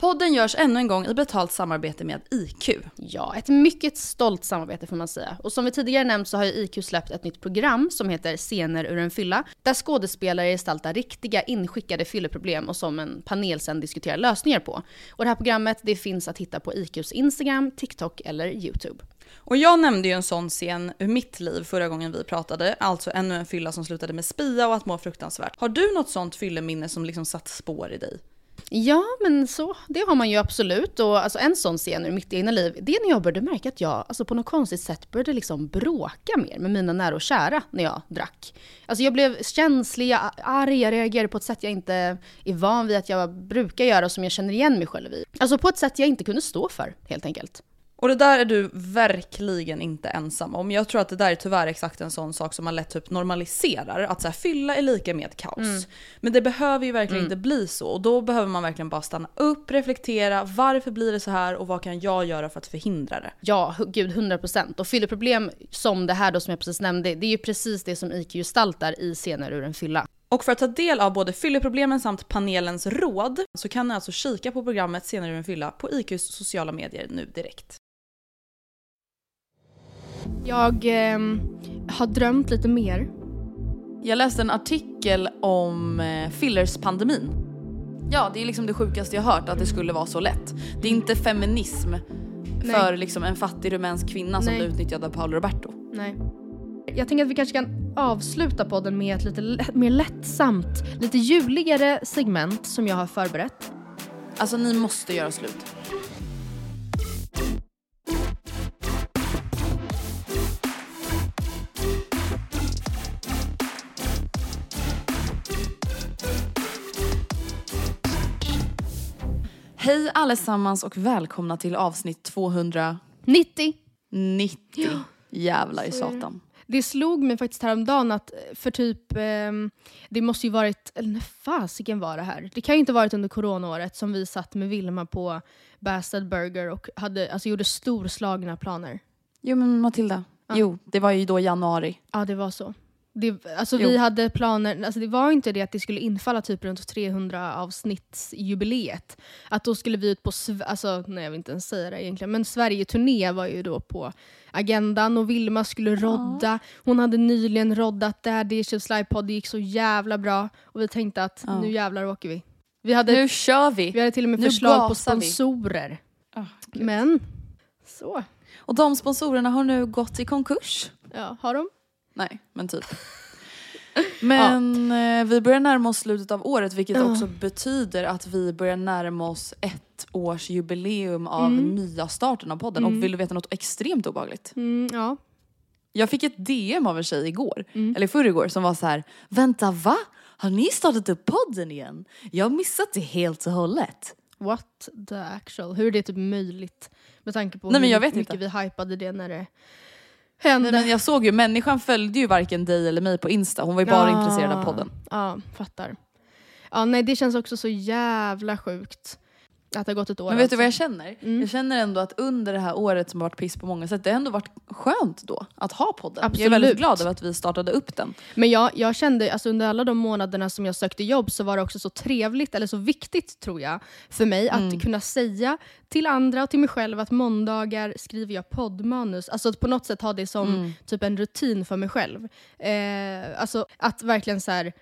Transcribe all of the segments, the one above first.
Podden görs ännu en gång i betalt samarbete med IQ. Ja, ett mycket stolt samarbete får man säga. Och som vi tidigare nämnt så har ju IQ släppt ett nytt program som heter Scener ur en fylla, där skådespelare gestaltar riktiga inskickade fylleproblem och som en panel sen diskuterar lösningar på. Och det här programmet det finns att hitta på IQs Instagram, TikTok eller YouTube. Och jag nämnde ju en sån scen ur mitt liv förra gången vi pratade, alltså ännu en fylla som slutade med spya och att må fruktansvärt. Har du något sånt fylleminne som liksom satt spår i dig? Ja, men så, det har man ju absolut. Och alltså, en sån scen ur mitt egna liv, det är när jag började märka att jag alltså, på något konstigt sätt började liksom bråka mer med mina nära och kära när jag drack. Alltså jag blev känslig, jag arg, jag reagerade på ett sätt jag inte är van vid att jag brukar göra och som jag känner igen mig själv i. Alltså på ett sätt jag inte kunde stå för, helt enkelt. Och det där är du verkligen inte ensam om. Jag tror att det där är tyvärr exakt en sån sak som man lätt typ normaliserar. Att så här, fylla är lika med kaos. Mm. Men det behöver ju verkligen inte bli så. Och då behöver man verkligen bara stanna upp, reflektera. Varför blir det så här och vad kan jag göra för att förhindra det? Ja, gud 100%. Och fylleproblem som det här då som jag precis nämnde, det är ju precis det som IQ gestaltar i scener ur en fylla. Och för att ta del av både fylleproblemen samt panelens råd så kan ni alltså kika på programmet Senare ur en fylla på IQs sociala medier nu direkt. Jag ehm, har drömt lite mer. Jag läste en artikel om eh, fillerspandemin. Ja, det är liksom det sjukaste jag hört att det skulle vara så lätt. Det är inte feminism för liksom en fattig rumänsk kvinna som Nej. blev utnyttjad av Paolo Roberto. Nej. Jag tänker att vi kanske kan avsluta podden med ett lite mer lättsamt, lite juligare segment som jag har förberett. Alltså ni måste göra slut. Hej allesammans och välkomna till avsnitt 290. 90! Jävlar i Så är det. satan. Det slog mig faktiskt häromdagen att för typ, ehm, det måste ju varit, eller när fasiken var det här? Det kan ju inte varit under coronaåret som vi satt med Vilma på Bastard Burger och hade, alltså, gjorde storslagna planer. Jo men Matilda, jo det var ju då januari. Ja, det var så. Det, alltså Jo. vi hade planer, alltså det var inte det att det skulle infalla typ runt 300 avsnittsjubileet. Att då skulle vi ut på, alltså nej jag vill inte ens säga det egentligen, men Sverige-turné var ju då på agendan och Vilma skulle rodda. Hon hade nyligen roddat Daddy Issues Live-podd, det gick så jävla bra. Och vi tänkte att Ja. nu jävlar åker vi. Vi hade, Nu kör vi! vi hade till och med nu förslag på sponsorer. Gud. Men, så. Och de sponsorerna har nu gått i konkurs. Ja, har de? Nej, men typ. Men eh, vi börjar närma oss slutet av året vilket Ja. också betyder att vi börjar närma oss ett års jubileum av Mm. nya starten av podden. Mm. Och vill du veta något extremt obehagligt? Mm, ja. Jag fick ett DM av en tjej igår, Mm. eller förrgår, som var så här: Vänta va? Har ni startat upp podden igen? Jag har missat det helt och hållet. What the actual? Hur är det typ möjligt? Med tanke på Nej, men hur jag vet mycket inte. vi hypade det när det hände. Nej, men jag såg ju, människan följde ju varken dig eller mig på Insta. Hon var ju bara Ja. intresserad av podden. Ja, fattar. Ja, nej det känns också så jävla sjukt. Att det har gått ett år Men vet du vad jag alltså. känner? Jag känner ändå att under det här året som har varit piss på många sätt, det har ändå varit skönt då att ha podden. Jag är Absolut. väldigt glad över att vi startade upp den. Men jag, jag kände, alltså under alla de månaderna som jag sökte jobb så var det också så trevligt, eller så viktigt tror jag, för mig att kunna säga till andra och till mig själv att måndagar skriver jag poddmanus. Alltså att på något sätt ha det som typ en rutin för mig själv. Eh, alltså att verkligen så här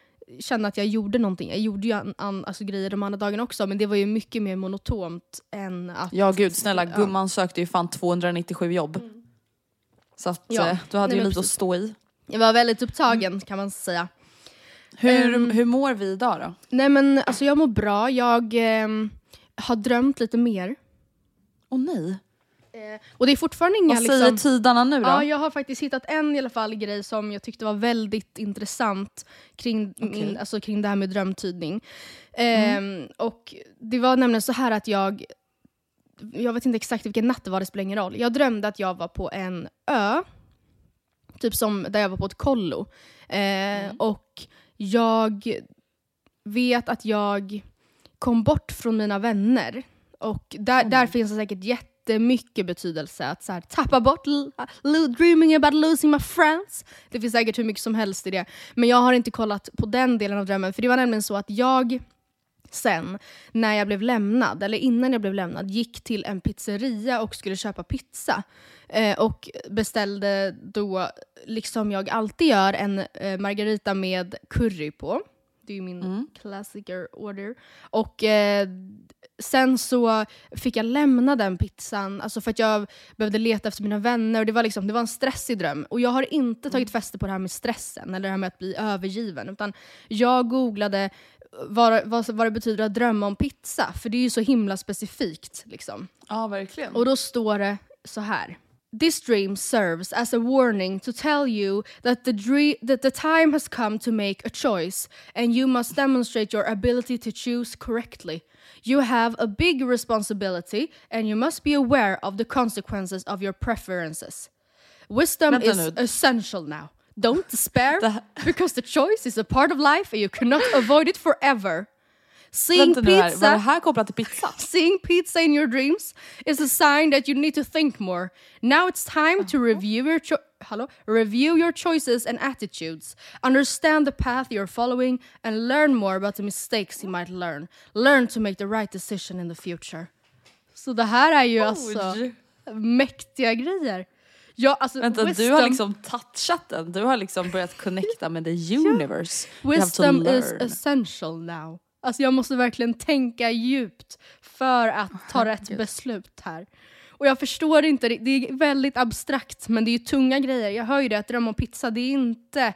känna att jag gjorde någonting. Jag gjorde ju an, an, alltså grejer de andra dagarna också, men det var ju mycket mer monotont än att... Ja gud snälla, Ja. gumman sökte ju fan 297 jobb. Så att Ja. eh, du hade Nej, ju lite att precis. stå i. Jag var väldigt upptagen kan man säga. Hur, Ehm. hur mår vi idag då? Nej men alltså jag mår bra. Jag ehm, har drömt lite mer. Åh nej. Eh, och det är fortfarande inga Vad säger liksom... tidarna nu då? Ja, jag har faktiskt hittat en i alla fall grej som jag tyckte var väldigt intressant kring, min, alltså, kring det här med drömtydning. Ehm, och det var nämligen så här att jag, jag vet inte exakt vilken natt det var, det spelar ingen roll. Jag drömde att jag var på en ö, typ som där jag var på ett kollo. Eh, Och jag vet att jag kom bort från mina vänner. Och där, där finns det säkert jättemycket betydelse. Att så här, tappa bort, dreaming about losing my friends. Det finns säkert hur mycket som helst i det. Men jag har inte kollat på den delen av drömmen. För det var nämligen så att jag sen, när jag blev lämnad, eller innan jag blev lämnad, gick till en pizzeria och skulle köpa pizza. Eh, och beställde då, liksom jag alltid gör, en eh, margarita med curry på. Det är ju min classicer order. Och eh, sen så fick jag lämna den pizzan, alltså för att jag behövde leta efter mina vänner. Och det, var liksom, det var en stressig dröm. Och jag har inte tagit fäste på det här med stressen, eller det här med att bli övergiven. Utan jag googlade vad, vad, vad det betyder att drömma om pizza, för det är ju så himla specifikt. Liksom. Ja verkligen. Och då står det så här. This dream serves as a warning to tell you that the, dream that the time has come to make a choice and you must demonstrate your ability to choose correctly. You have a big responsibility and you must be aware of the consequences of your preferences. Wisdom Vänta is nu. essential now. Don't despair because the choice is a part of life and you cannot avoid it forever. Seeing Vänta nu här, var pizza det här kopplat till pizza? Seeing pizza in your dreams is a sign that you need to think more. Now it's time to review your hello, review your choices and attitudes. Understand the path you're following and learn more about the mistakes you might learn. Learn to make the right decision in the future. Så det här är ju alltså Oj. mäktiga grejer. Ja, alltså, Vänta, du wisdom, har liksom touchat den. Du har liksom börjat connecta med the universe. To wisdom is essential now. Alltså jag måste verkligen tänka djupt för att ta rätt beslut här. Och jag förstår inte, det är väldigt abstrakt men det är ju tunga grejer. Jag hör ju det att drömma om pizza, det är inte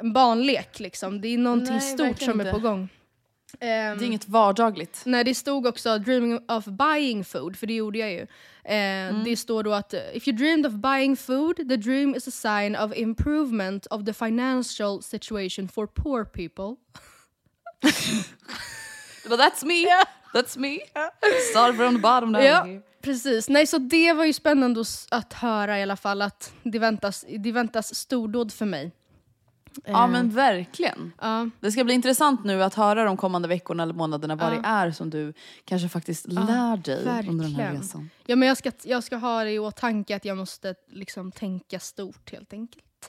en barnlek liksom. Det är någonting Nej, stort som är inte. på gång. Det är inget vardagligt. Nej, det stod också dreaming of buying food, för det gjorde jag ju. Eh, Det står då att eh, if you dreamed of buying food, the dream is a sign of improvement of the financial situation for poor people. But that's me! That's me! Start from the bottom now. Ja, precis. Nej, så det var ju spännande att, höra i alla fall att det väntas, det väntas stordåd för mig. Ja men verkligen. Ja. Det ska bli intressant nu att höra de kommande veckorna eller månaderna vad Ja. det är som du kanske faktiskt lär dig under den här verkligen. resan. Ja, men jag ska, jag ska ha det i åtanke att jag måste liksom tänka stort helt enkelt.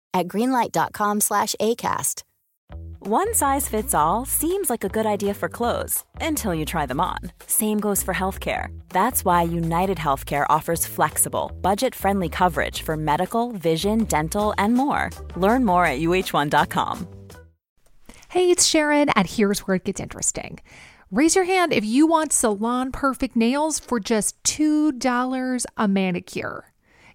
at greenlight.com slash ACAST. One size fits all seems like a good idea for clothes until you try them on. Same goes for healthcare. That's why United Healthcare offers flexible, budget friendly coverage for medical, vision, dental, and more. Learn more at uh1.com. Hey, it's Sharon, and here's where it gets interesting. Raise your hand if you want salon perfect nails for just $2 a manicure.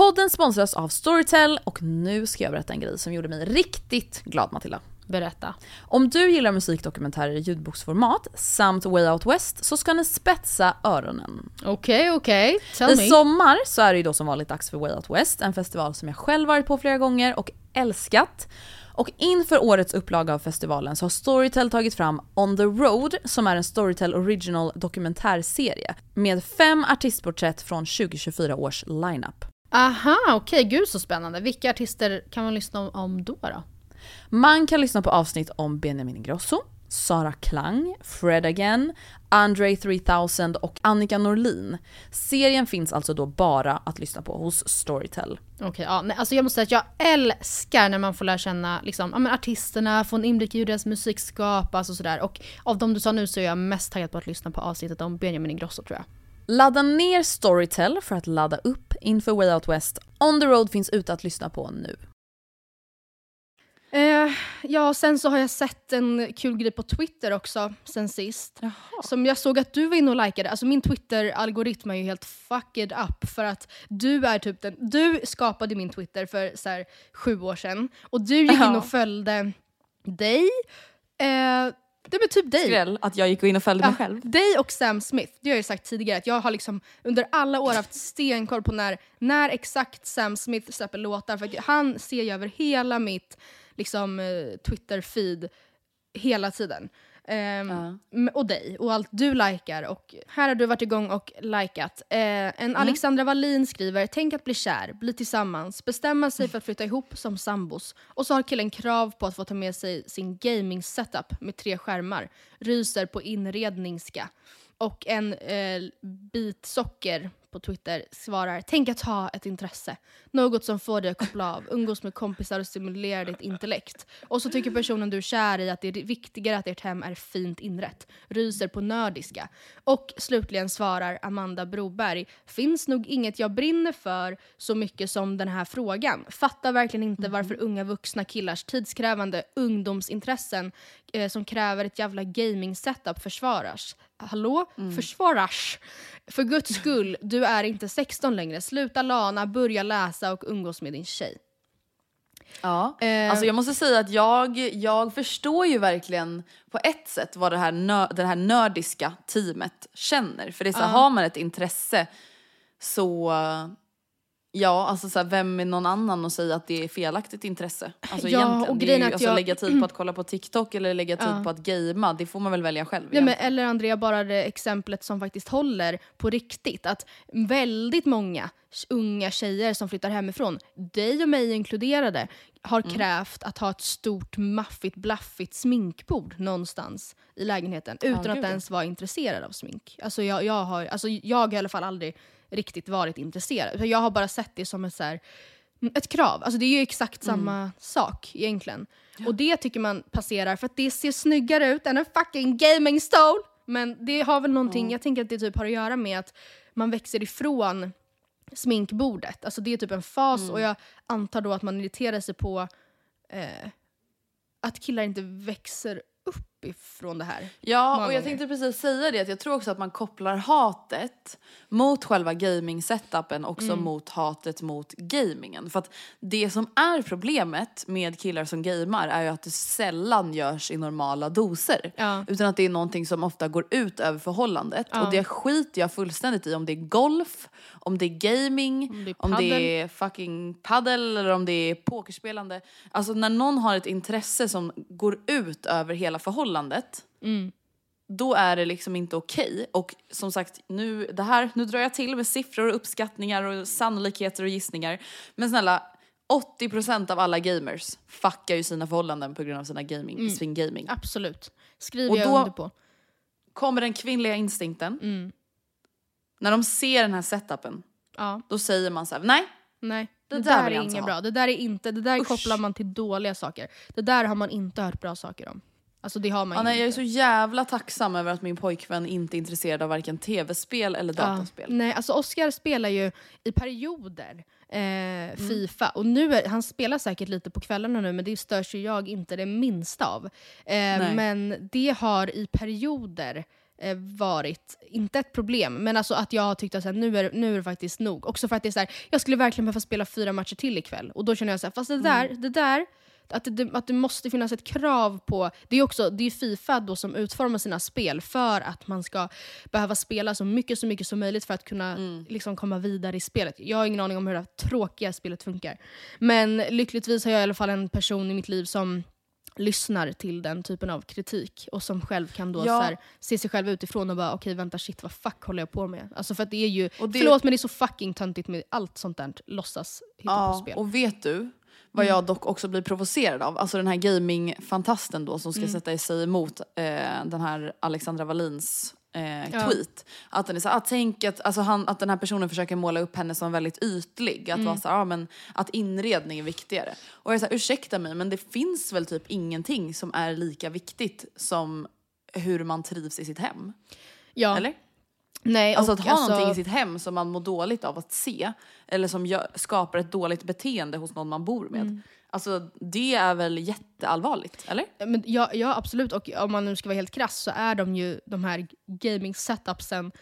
Podden sponsras av Storytel och nu ska jag berätta en grej som gjorde mig riktigt glad Matilda. Berätta. Om du gillar musikdokumentärer i ljudboksformat samt Way Out West så ska ni spetsa öronen. Okej, okej. Tell I me. sommar så är det ju då som vanligt dags för Way Out West, en festival som jag själv varit på flera gånger och älskat. Och inför årets upplaga av festivalen så har Storytel tagit fram On the Road som är en Storytel Original dokumentärserie med fem artistporträtt från 2024 års lineup. Aha, okej. Gud så spännande. Vilka artister kan man lyssna om, då? då? Man kan lyssna på avsnitt om Benjamin Ingrosso, Sara Klang, Fred Again, Andre 3000 och Annika Norlin. Serien finns alltså då bara att lyssna på hos Storytel. Okej, ja. Nej, alltså jag måste säga att jag älskar när man får lära känna liksom, ja, men artisterna, få en inblick i hur deras musik skapas och sådär. Och av de du sa nu så är jag mest taggad på att lyssna på avsnittet om Benjamin Ingrosso tror jag. Ladda ner Storytel för att ladda upp inför Way Out West. On the Road finns ute att lyssna på nu. Eh, ja, sen så har jag sett en kul grej på Twitter också sen sist. Som jag såg att du var inne och likade. Alltså min Twitter-algoritm är ju helt fucked up för att du är typ den, du skapade min Twitter för så här, sju år sedan och du gick in Ja. och följde dig, eh, det är typ dig. Skräll att jag gick in och följde mig Ja, själv. Dig och Sam Smith, det har jag ju sagt tidigare, att jag har liksom under alla år haft stenkoll på när, när exakt Sam Smith släpper låtar, för han ser ju över hela mitt liksom, eh, Twitter-feed hela tiden. Ehm, Ja. Och dig, och allt du likar. Och här har du varit igång och likat. Eh, en Alexandra Wallin skriver, tänk att bli kär, bli tillsammans, bestämma sig för att flytta ihop som sambos. Och så har killen krav på att få ta med sig sin gaming-setup med tre skärmar. Ryser på inredningska. Och en eh, bit socker på Twitter svarar “Tänk att ha ett intresse. Något som får dig att koppla av, umgås med kompisar och stimulera ditt intellekt. Och så tycker personen du är kär i att det är viktigare att ert hem är fint inrett. Ryser på nördiska. Och slutligen svarar Amanda Broberg “Finns nog inget jag brinner för så mycket som den här frågan. Fattar verkligen inte varför unga vuxna killars tidskrävande ungdomsintressen eh, som kräver ett jävla gaming-setup försvaras. Hallå? Försvaras? För guds skull, du är inte 16 längre. Sluta lana, börja läsa och umgås med din tjej. Ja. Eh. Alltså jag måste säga att jag, jag förstår ju verkligen på ett sätt vad det här, nö, det här nördiska teamet känner. För det är så här, har man ett intresse så, ja alltså så här, vem är någon annan att säga att det är felaktigt intresse? Alltså Ja, egentligen, och det är ju, alltså, jag- lägga tid på att kolla på TikTok eller lägga tid på att gamea, det får man väl välja själv. Nej, men, eller Andrea, bara det exemplet som faktiskt håller på riktigt. Att väldigt många unga tjejer som flyttar hemifrån, dig och mig inkluderade, har krävt att ha ett stort maffigt blaffigt sminkbord någonstans i lägenheten utan gud, att ja. ens vara intresserad av smink. Alltså jag, jag, har, alltså jag har i alla fall aldrig riktigt varit intresserad. Jag har bara sett det som ett, så här, ett krav. Alltså det är ju exakt samma sak egentligen. Och det tycker man passerar för att det ser snyggare ut än en fucking gaming stol. Men det har väl någonting, jag tänker att det typ har att göra med att man växer ifrån sminkbordet. Alltså det är typ en fas och jag antar då att man irriterar sig på eh, att killar inte växer upp ifrån det här. Ja, och jag gånger. tänkte precis säga det att jag tror också att man kopplar hatet mot själva gaming-setupen också Mm. mot hatet mot gamingen. För att det som är problemet med killar som gamar är ju att det sällan görs i normala doser. Ja. Utan att det är någonting som ofta går ut över förhållandet. Och det skiter jag fullständigt i om det är golf, om det är gaming, Om det är om det är fucking paddel eller om det är pokerspelande. Alltså när någon har ett intresse som går ut över hela förhållandet då är det liksom inte okej. Och som sagt, nu, det här, nu drar jag till med siffror och uppskattningar och sannolikheter och gissningar. Men snälla, 80% av alla gamers fuckar ju sina förhållanden på grund av sina gaming, sin gaming. Absolut. Skriver Och jag under på. Kommer den kvinnliga instinkten, när de ser den här setupen, Ja, då säger man så här: nej, nej. Det, Det där, där är inget bra. Det där är inte, det där Usch. kopplar man till dåliga saker. Det där har man inte hört bra saker om. Alltså det har man nej, jag är så jävla tacksam över att min pojkvän inte är intresserad av varken tv-spel eller dataspel. Ja. Nej, alltså Oscar spelar ju i perioder eh, Mm. Fifa. Och nu är, han spelar säkert lite på kvällarna nu men det störs ju jag inte det minsta av. Eh, men det har i perioder eh, varit, inte ett problem, men alltså att jag har tyckt att så här, nu, är, nu är det faktiskt nog. Också för att det är så här, jag skulle verkligen behöva spela fyra matcher till ikväll. Och då känner jag så här, fast det där, Mm. det där att det, att det måste finnas ett krav på... Det är också det är Fifa då som utformar sina spel för att man ska behöva spela så mycket så mycket som möjligt för att kunna Mm. liksom, komma vidare i spelet. Jag har ingen aning om hur det här tråkiga spelet funkar. Men lyckligtvis har jag i alla fall en person i mitt liv som lyssnar till den typen av kritik och som själv kan då Ja. här, se sig själv utifrån och bara okej vänta shit vad fuck håller jag på med? Alltså för att det är ju, Och det- förlåt men det är så fucking töntigt med allt sånt där låtsas hitta på Ja, spel. och vet du vad jag dock också blir provocerad av? Alltså den här gamingfantasten då som ska sätta sig emot eh, den här Alexandra Wallins eh, Ja. tweet. Att den är så ah, tänk att, alltså han, att den här personen försöker måla upp henne som väldigt ytlig. Att vara så ah, men att inredning är viktigare. Och jag är så här, ursäkta mig men det finns väl typ ingenting som är lika viktigt som hur man trivs i sitt hem. ja. Eller? Nej, Alltså att ha någonting i sitt hem som man mår dåligt av att se. Eller som gör, skapar ett dåligt beteende hos någon man bor med. Mm. Alltså det är väl jätteallvarligt, eller? Men ja, ja, absolut. Och om man nu ska vara helt krass så är de ju, de här gaming-setupsen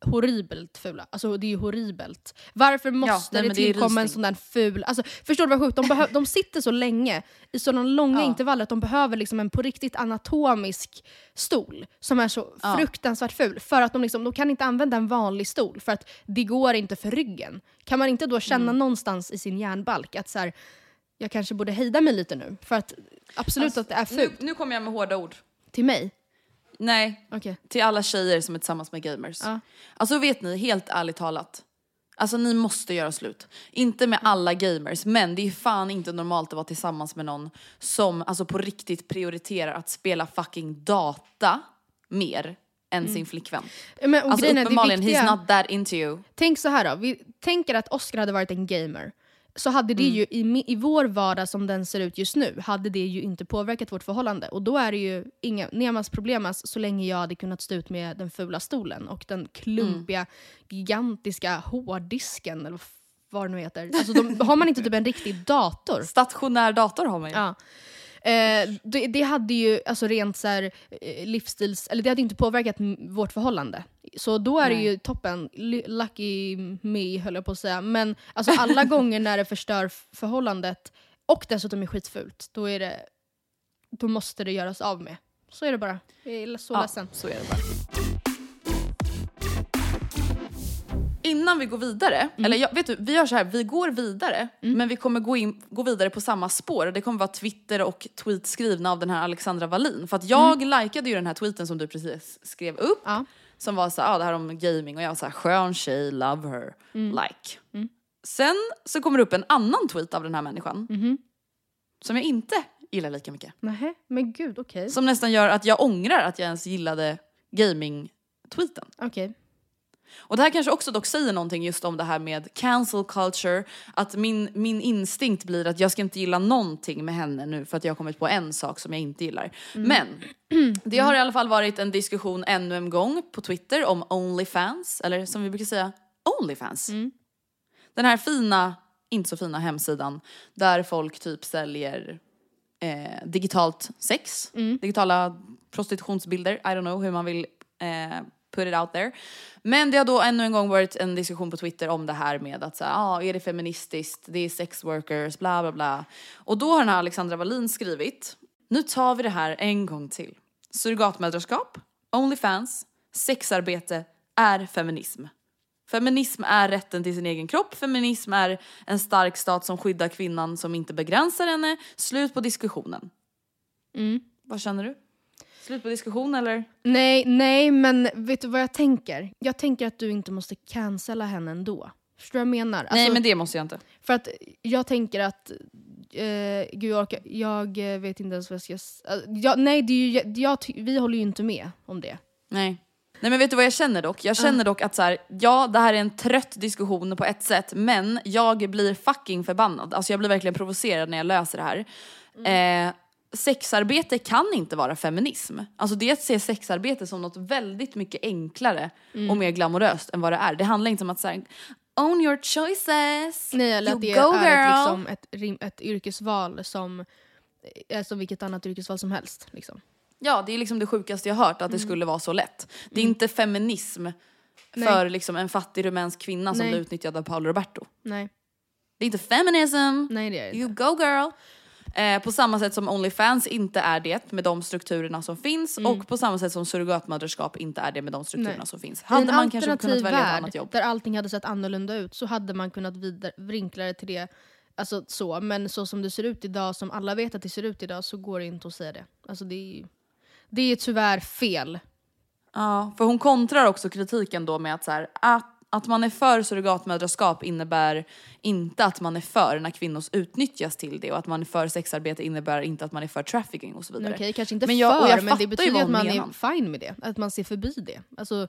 horribelt fula. Alltså det är ju horribelt. Varför måste nej, det men det tillkomma en sån där ful... Alltså, förstår du vad sjukt? De, de sitter så länge i sådana långa Ja. intervaller att de behöver liksom en på riktigt anatomisk stol som är så Ja. fruktansvärt ful. För att de, liksom, de kan inte använda en vanlig stol för att det går inte för ryggen. Kan man inte då känna Mm. någonstans i sin hjärnbalk att så här, jag kanske borde hejda mig lite nu? För att absolut att det är Alltså, Nu, fult. nu kommer jag med hårda ord. Till mig? Nej, Okej. till alla tjejer som är tillsammans med gamers. Ja. Alltså vet ni, helt ärligt talat. Alltså ni måste göra slut. Inte med alla gamers, men det är fan inte normalt att vara tillsammans med någon som alltså på riktigt prioriterar att spela fucking data mer än sin flickvän. Men, Alltså uppenbarligen, viktiga- he's not that into you. Tänk så här då, vi tänker att Oscar hade varit en gamer. Så hade Mm. det ju i, i vår vardag som den ser ut just nu, hade det ju inte påverkat vårt förhållande. Och då är det ju inga nemas problemas så länge jag hade kunnat stå ut med den fula stolen och den klumpiga, Mm. gigantiska hårddisken eller vad det nu heter. Alltså de, har man inte typ en riktig dator Stationär dator har man ju. Ja. Eh, det, det hade ju alltså rent så här, eh, livsstils... Eller det hade inte påverkat vårt förhållande. Så då är det Nej. ju toppen. L- lucky me höll jag på att säga. Men alltså alla gånger när det förstör förhållandet och dessutom är skitfult, då, är det, då måste det göras av med. Så är det bara. Jag är så Ja, ledsen. så är det bara. Innan vi går vidare, Mm. eller jag, vet du, vi gör så här, vi går vidare, men vi kommer gå, in, gå vidare på samma spår. Det kommer vara Twitter och tweet skrivna av den här Alexandra Wallin. För att jag likade ju den här tweeten som du precis skrev upp. Mm. Ja. Som var så här, ah, det här om gaming och jag var så här, skön tjej, love her, Mm. like. Sen så kommer det upp en annan tweet av den här människan. Mhm. Som jag inte gillar lika mycket. Nähä, men gud okej. Som nästan gör att jag ångrar att jag ens gillade gaming-tweeten. Okej. Och det här kanske också dock säger någonting just om det här med cancel culture, att min, min instinkt blir att jag ska inte gilla någonting med henne nu för att jag har kommit på en sak som jag inte gillar. Men det har i alla fall varit en diskussion ännu en gång på Twitter om Onlyfans, eller som vi brukar säga, Onlyfans. Den här fina, inte så fina hemsidan där folk typ säljer eh, digitalt sex, digitala prostitutionsbilder, I don't know hur man vill eh, put it out there. Men det har då ännu en gång varit en diskussion på Twitter om det här med att så här, ah, är det feministiskt, det är sex workers, bla bla bla. Och då har den här Alexandra Wallin skrivit, nu tar vi det här en gång till. Surrogatmödraskap, Onlyfans, sexarbete är feminism. Feminism är rätten till sin egen kropp, feminism är en stark stat som skyddar kvinnan som inte begränsar henne. Slut på diskussionen. Vad känner du? Slut på diskussion eller? Nej, nej, men vet du vad jag tänker? Jag tänker att du inte måste cancella henne ändå. Förstår du vad jag menar? Nej Alltså- men det måste jag inte. För att jag tänker att, eh, gud jag, orkar, jag eh, vet inte ens vad jag ska... s- eh, jag, nej, det är ju, jag, vi håller ju inte med om det. Nej. Nej men vet du vad jag känner dock? Jag känner dock att så här, ja det här är en trött diskussion på ett sätt men jag blir fucking förbannad. Alltså jag blir verkligen provocerad när jag läser det här. Eh, sexarbete kan inte vara feminism. Alltså det är att se sexarbete som något väldigt mycket enklare och mer glamoröst än vad det är. Det handlar inte om att säga own your choices, Nej, eller you att det go är girl. ett, liksom, ett, ett yrkesval som är som vilket annat yrkesval som helst. Liksom. Ja det är liksom det sjukaste jag hört att det skulle vara så lätt. Det är inte feminism för liksom en fattig rumänsk kvinna som Nej. blir utnyttjad av Paolo Roberto. Nej, Det är inte feminism. nej det är det You inte. go girl! Eh, på samma sätt som Onlyfans inte är det med de strukturerna som finns och på samma sätt som surrogatmödraskap inte är det med de strukturerna Nej. som finns. Hade man kanske kunnat välja ett annat jobb? där allting hade sett annorlunda ut så hade man kunnat vidare, vinkla det till det. Alltså så, men så som det ser ut idag, som alla vet att det ser ut idag, så går det inte att säga det. Alltså det är det är tyvärr fel. Ja, för hon kontrar också kritiken då med att, så här, att, att man är för surrogatmödraskap innebär inte att man är för när kvinnor utnyttjas till det och att man är för sexarbete innebär inte att man är för trafficking och så vidare. Okej, kanske inte Men jag- för, jag men det ju betyder vad att man menar. är fine med det. Att man ser förbi det. Alltså,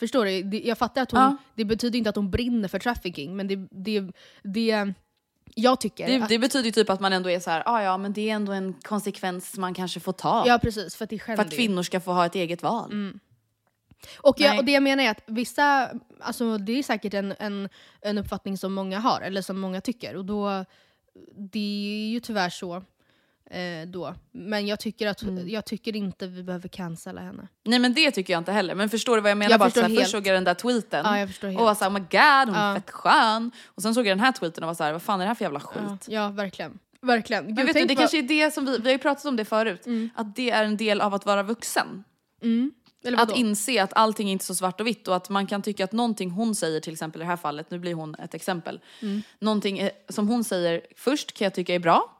förstår du? Jag fattar att hon, Ja. det betyder inte att hon brinner för trafficking, men det, det, det jag tycker Det, att, det betyder ju typ att man ändå är så här, ah, ja men det är ändå en konsekvens man kanske får ta. Ja precis, för att det är för att ju. kvinnor ska få ha ett eget val. Och, jag, och det jag menar är att vissa, alltså det är säkert en, en, en uppfattning som många har, eller som många tycker. Och då, det är ju tyvärr så. Eh, då. Men jag tycker, att, Mm. jag tycker inte vi behöver cancella henne. Nej men det tycker jag inte heller. Men förstår du vad jag menar? Jag bara att förstår så här, helt. först såg jag den där tweeten Ja, jag och var såhär oh my god hon är Ja. fett skön. Och sen såg jag den här tweeten och var såhär vad fan är det här för jävla skit? Ja, ja verkligen. Verkligen. Men Gud, vet du, det vad- kanske är det som vi, vi har ju pratat om det förut, att det är en del av att vara vuxen. eller Att inse att allting är inte så svart och vitt och att man kan tycka att någonting hon säger till exempel i det här fallet, nu blir hon ett exempel. Mm. Någonting eh, som hon säger först kan jag tycka är bra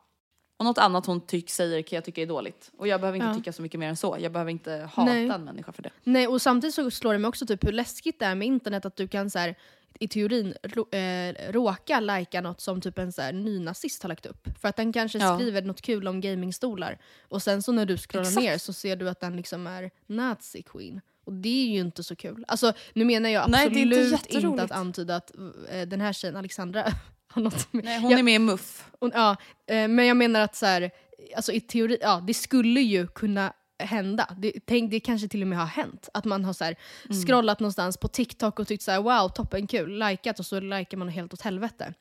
och något annat hon tyck, säger kan jag tycka är dåligt. Och jag behöver inte Ja. tycka så mycket mer än så, jag behöver inte hata Nej. en människa för det. Nej, och samtidigt så slår det mig också typ hur läskigt det är med internet att du kan så här, i teorin eh, råka lajka något som typ en så här, nynazist har lagt upp. För att den kanske Ja. skriver något kul om gamingstolar och sen så när du scrollar ner så ser du att den liksom är nazi queen. Och det är ju inte så kul. Alltså nu menar jag Nej, absolut inte inte, jätteroligt. att antyda att eh, den här tjejen Alexandra har något med... Nej, hon Jag- är med i MUF. och, ja, eh, men jag menar att så här, alltså i teori, ja, det skulle ju kunna hända. Det, tänk, det kanske till och med har hänt. Att man har så här, Mm. scrollat någonstans på TikTok och tyckt så här, wow, toppen kul, likat och så likar man helt åt helvete.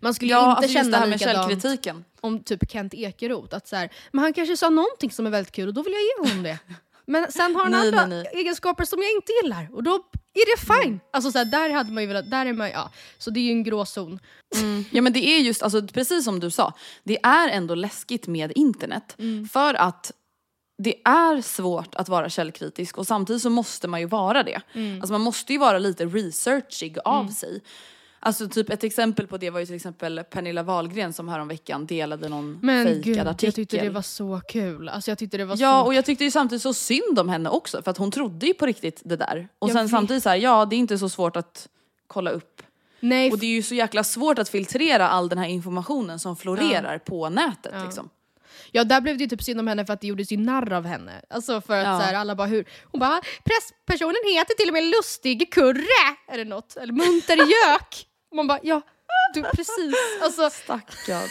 Man skulle ju Ja, inte alltså just det känna här med källkritiken. om typ Kent Ekeroth. Att så här, men han kanske sa någonting som är väldigt kul och då vill jag ge honom det. Men sen har han Nej, andra nej, nej. egenskaper som jag inte gillar och då är det fine. Alltså så här, där hade man ju velat, där är man ja. Så det är ju en gråzon. Ja men det är just, alltså, precis som du sa, det är ändå läskigt med internet. För att det är svårt att vara källkritisk och samtidigt så måste man ju vara det. Alltså man måste ju vara lite researchig av sig. Alltså typ ett exempel på det var ju till exempel Pernilla Wahlgren som häromveckan delade någon Men fejkad gud, artikel. jag tyckte det var så kul. Alltså jag tyckte det var Ja så och jag tyckte ju samtidigt så synd om henne också för att hon trodde ju på riktigt det där. Och Jag sen vet. samtidigt så här, ja det är inte så svårt att kolla upp. Nej, Och det är ju så jäkla svårt att filtrera all den här informationen som florerar på nätet liksom. Ja, där blev det ju typ synd om henne för att det gjordes ju narr av henne. Alltså för att Ja. så här, alla bara hur... Hon bara presspersonen heter till och med Lustig Kurre! Eller något. Eller Munter Gök! Man bara ja, du precis. Alltså, Stackarn.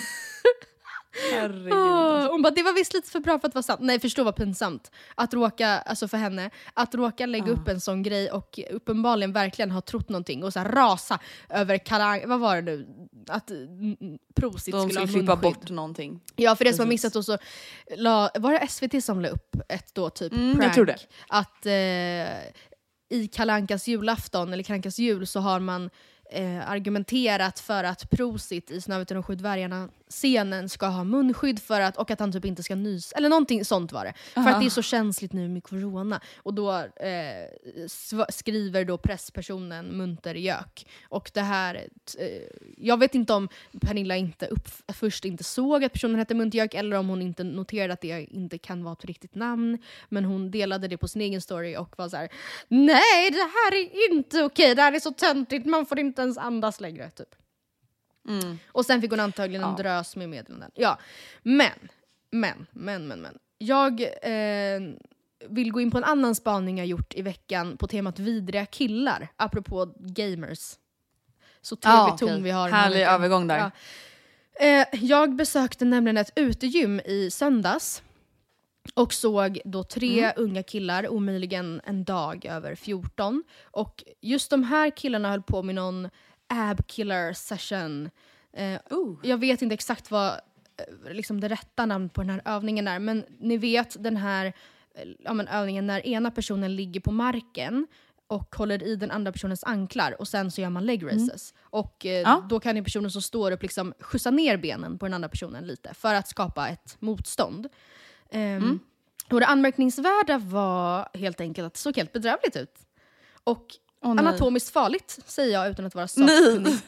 Herregud. åh, hon bara det var visst lite för bra för att vara sant. Nej förstå vad pinsamt. Att råka, alltså för henne, att råka lägga upp en sån grej och uppenbarligen verkligen ha trott någonting och så rasa över Kalang... Vad var det nu? Att mm, Prosit De skulle ha klippa bort någonting. Ja, för det som har Precis. missat då så la, var det SVT som la upp ett då typ Mm, prank. tror det. Att eh, i Kalankas julafton, eller Kalankas jul, så har man eh, argumenterat för att Prosit i Snövit och de sju dvärgarna-scenen ska ha munskydd för att, och att han typ inte ska nys Eller någonting sånt var det. För att det är så känsligt nu med corona. Och då eh, sv- skriver då presspersonen Munter Gök. Och det här, eh, jag vet inte om Pernilla inte upp, först inte såg att personen hette Munter Gök eller om hon inte noterade att det inte kan vara ett riktigt namn. Men hon delade det på sin egen story och var så här: Nej det här är inte okej, det här är så töntigt, man får inte ens andas längre. Typ. Och sen fick hon antagligen en Ja. drös med meddelanden. Ja, men, men, men, men, men. Jag eh, vill gå in på en annan spaning jag gjort i veckan på temat vidriga killar, apropå gamers. Så trevlig Ja, ton vi har. Härlig övergång där. Ja. Eh, jag besökte nämligen ett utegym i söndags och såg då tre Mm. unga killar, omöjligen en dag över 14. Och just de här killarna höll på med någon ab killer session. Eh, Oh. jag vet inte exakt vad eh, liksom det rätta namnet på den här övningen är, men ni vet den här eh, ja, övningen när ena personen ligger på marken och håller i den andra personens anklar och sen så gör man leg races. Och eh, Ja. då kan ju personen som står upp liksom skjutsa ner benen på den andra personen lite för att skapa ett motstånd. Ehm, Och det anmärkningsvärda var helt enkelt att det såg helt bedrövligt ut. Och nej. anatomiskt farligt säger jag utan att vara sakkunnig.